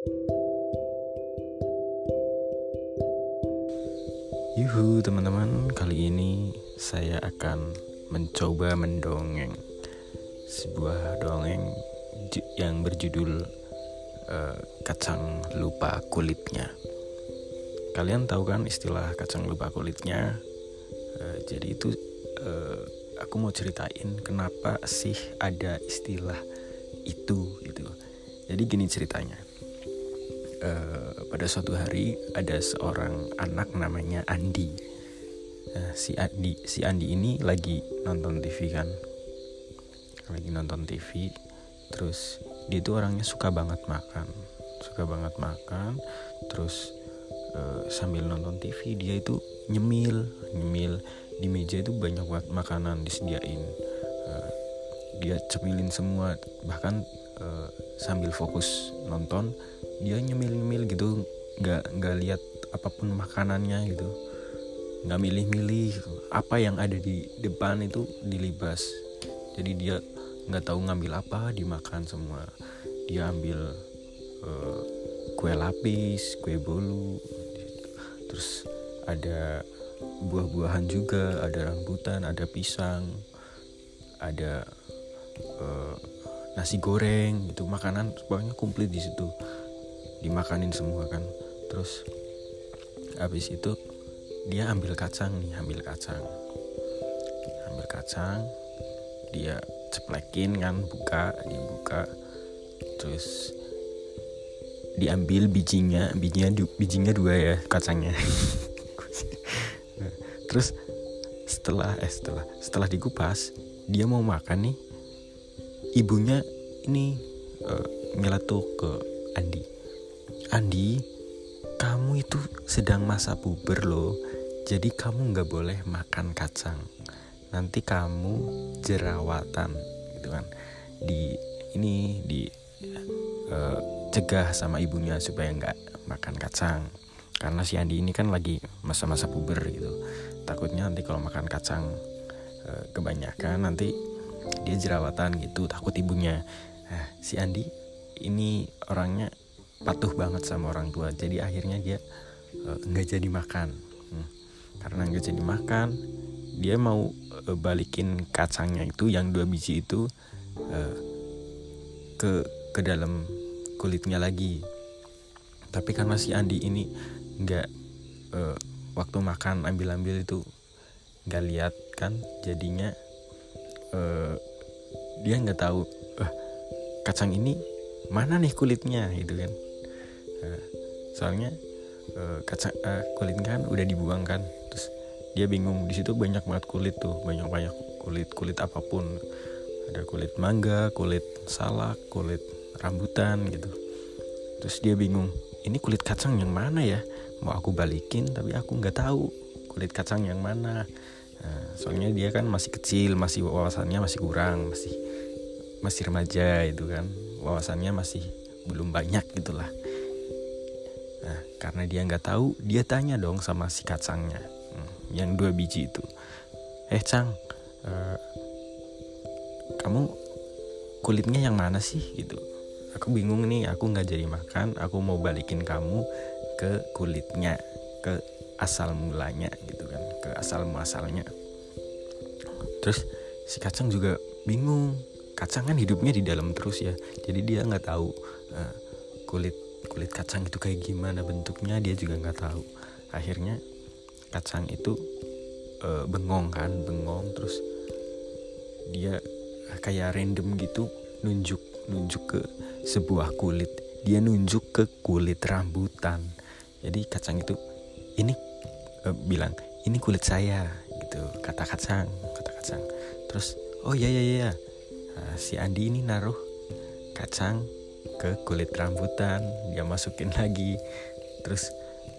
Yuhu teman-teman, kali ini saya akan mencoba mendongeng sebuah dongeng yang berjudul uh, kacang lupa kulitnya. Kalian tahu kan istilah kacang lupa kulitnya? Uh, jadi itu uh, aku mau ceritain kenapa sih ada istilah itu gitu. Jadi gini ceritanya uh, pada suatu hari ada seorang anak namanya Andi. Uh, si Andi si Andi ini lagi nonton TV kan, lagi nonton TV. Terus dia itu orangnya suka banget makan, suka banget makan. Terus uh, sambil nonton TV dia itu nyemil, nyemil di meja itu banyak banget makanan disediain. Uh, dia cemilin semua bahkan uh, sambil fokus nonton dia nyemil-nyemil gitu nggak nggak lihat apa pun makanannya gitu. Nggak milih-milih apa yang ada di depan itu dilibas. Jadi dia nggak tahu ngambil apa dimakan semua. Dia ambil uh, kue lapis kue bolu terus ada buah-buahan juga ada rambutan ada pisang ada uh, nasi goreng itu makanan pokoknya komplit di situ dimakanin semua kan. Terus habis itu dia ambil kacang nih ambil kacang. Ambil kacang dia ceplekin kan buka dibuka. Terus diambil bijinya bijinya bijinya dua ya kacangnya. Terus setelah eh setelah setelah dikupas dia mau makan nih ibunya ini uh, nyeletuk ke Andi Andi, kamu itu sedang masa puber loh, jadi kamu nggak boleh makan kacang. Nanti kamu jerawatan, gitu kan? Di ini di uh, cegah sama ibunya supaya nggak makan kacang. Karena si Andi ini kan lagi masa-masa puber gitu. Takutnya nanti kalau makan kacang uh, kebanyakan nanti dia jerawatan gitu, takut ibunya. Nah, si Andi ini orangnya patuh banget sama orang tua. Jadi akhirnya dia eh, nggak uh, jadi makan. Hmm. karena nggak jadi makan dia mau uh, balikin kacangnya itu yang dua biji itu uh, ke ke dalam kulitnya lagi. Tapi karena si Andi ini nggak uh, waktu makan ambil-ambil itu nggak lihat kan jadinya uh, dia nggak tahu uh, kacang ini mana nih kulitnya? Gitu kan Eh, soalnya uh, kaca uh, kulit kan udah dibuang kan. Terus dia bingung di situ banyak banget kulit tuh banyak banyak kulit kulit apa pun. Ada kulit mangga kulit salak kulit rambutan gitu. Terus dia bingung ini kulit kacang yang mana ya? Mau aku balikin tapi aku nggak tahu kulit kacang yang mana. Soalnya dia kan masih kecil masih wawasannya masih kurang masih masih remaja itu kan. Wawasannya masih belum banyak gitulah Nah, karena dia nggak tahu, dia tanya dong sama si kacangnya, hmm, yang dua biji itu. Eh, Cang, uh, kamu kulitnya yang mana sih? Gitu. Aku bingung nih, aku nggak jadi makan, aku mau balikin kamu ke kulitnya, ke asal mulanya gitu kan, ke asal muasalnya. Terus si kacang juga bingung, kacang kan hidupnya di dalam terus ya, jadi dia nggak tahu uh, kulit kulit kacang itu kayak gimana bentuknya dia juga nggak tahu. Akhirnya kacang itu e, bengong kan bengong terus dia kayak random gitu nunjuk nunjuk ke sebuah kulit. Dia nunjuk ke kulit rambutan. Jadi kacang itu ini e, bilang ini kulit saya gitu. Kata kacang kata kacang. Terus oh ya ya ya si Andi ini naruh kacang ke kulit rambutan dia masukin lagi. Terus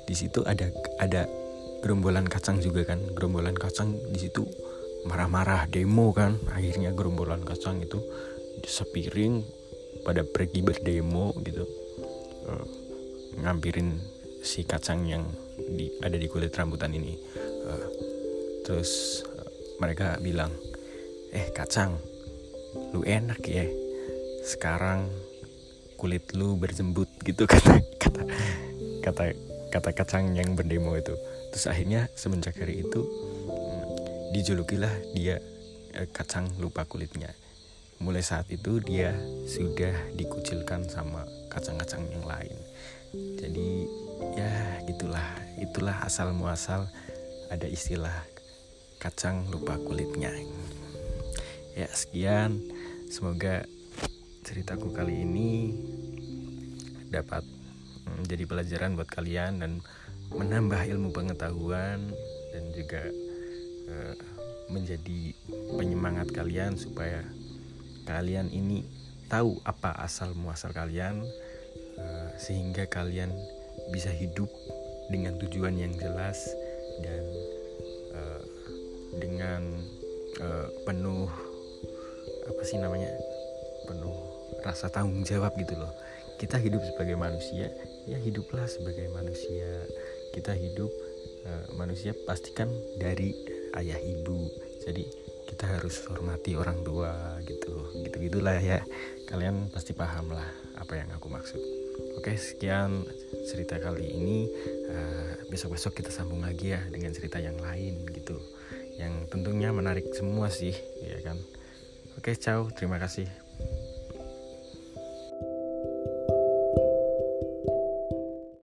di situ ada ada gerombolan kacang juga kan. Gerombolan kacang di situ marah-marah demo kan. Akhirnya gerombolan kacang itu sepiring pada pergi berdemo gitu. Uh, ngampirin si kacang yang di, ada di kulit rambutan ini. Uh, terus uh, mereka bilang eh kacang lu enak ya. Sekarang kulit lu berjembut gitu kata kata kata kata kacang yang berdemo itu. Terus akhirnya semenjak hari itu hmm, dijulukilah dia eh, kacang lupa kulitnya. Mulai saat itu dia sudah dikucilkan sama kacang-kacang yang lain. Jadi ya gitulah itulah asal muasal ada istilah kacang lupa kulitnya. Ya sekian. Semoga ceritaku kali ini dapat menjadi pelajaran buat kalian dan menambah ilmu pengetahuan dan juga uh, menjadi penyemangat kalian supaya kalian ini tahu apa asal muasal kalian uh, sehingga kalian bisa hidup dengan tujuan yang jelas dan uh, dengan uh, penuh apa sih namanya penuh rasa tanggung jawab gitu loh. Kita hidup sebagai manusia ya hiduplah sebagai manusia. Kita hidup uh, manusia pastikan dari ayah ibu. Jadi kita harus hormati orang tua gitu gitu gitulah ya. Kalian pasti paham lah apa yang aku maksud. Oke sekian cerita kali ini. Uh, eh, besok besok kita sambung lagi ya dengan cerita yang lain gitu. Yang tentunya menarik semua sih ya kan? Oke ciao. Terima kasih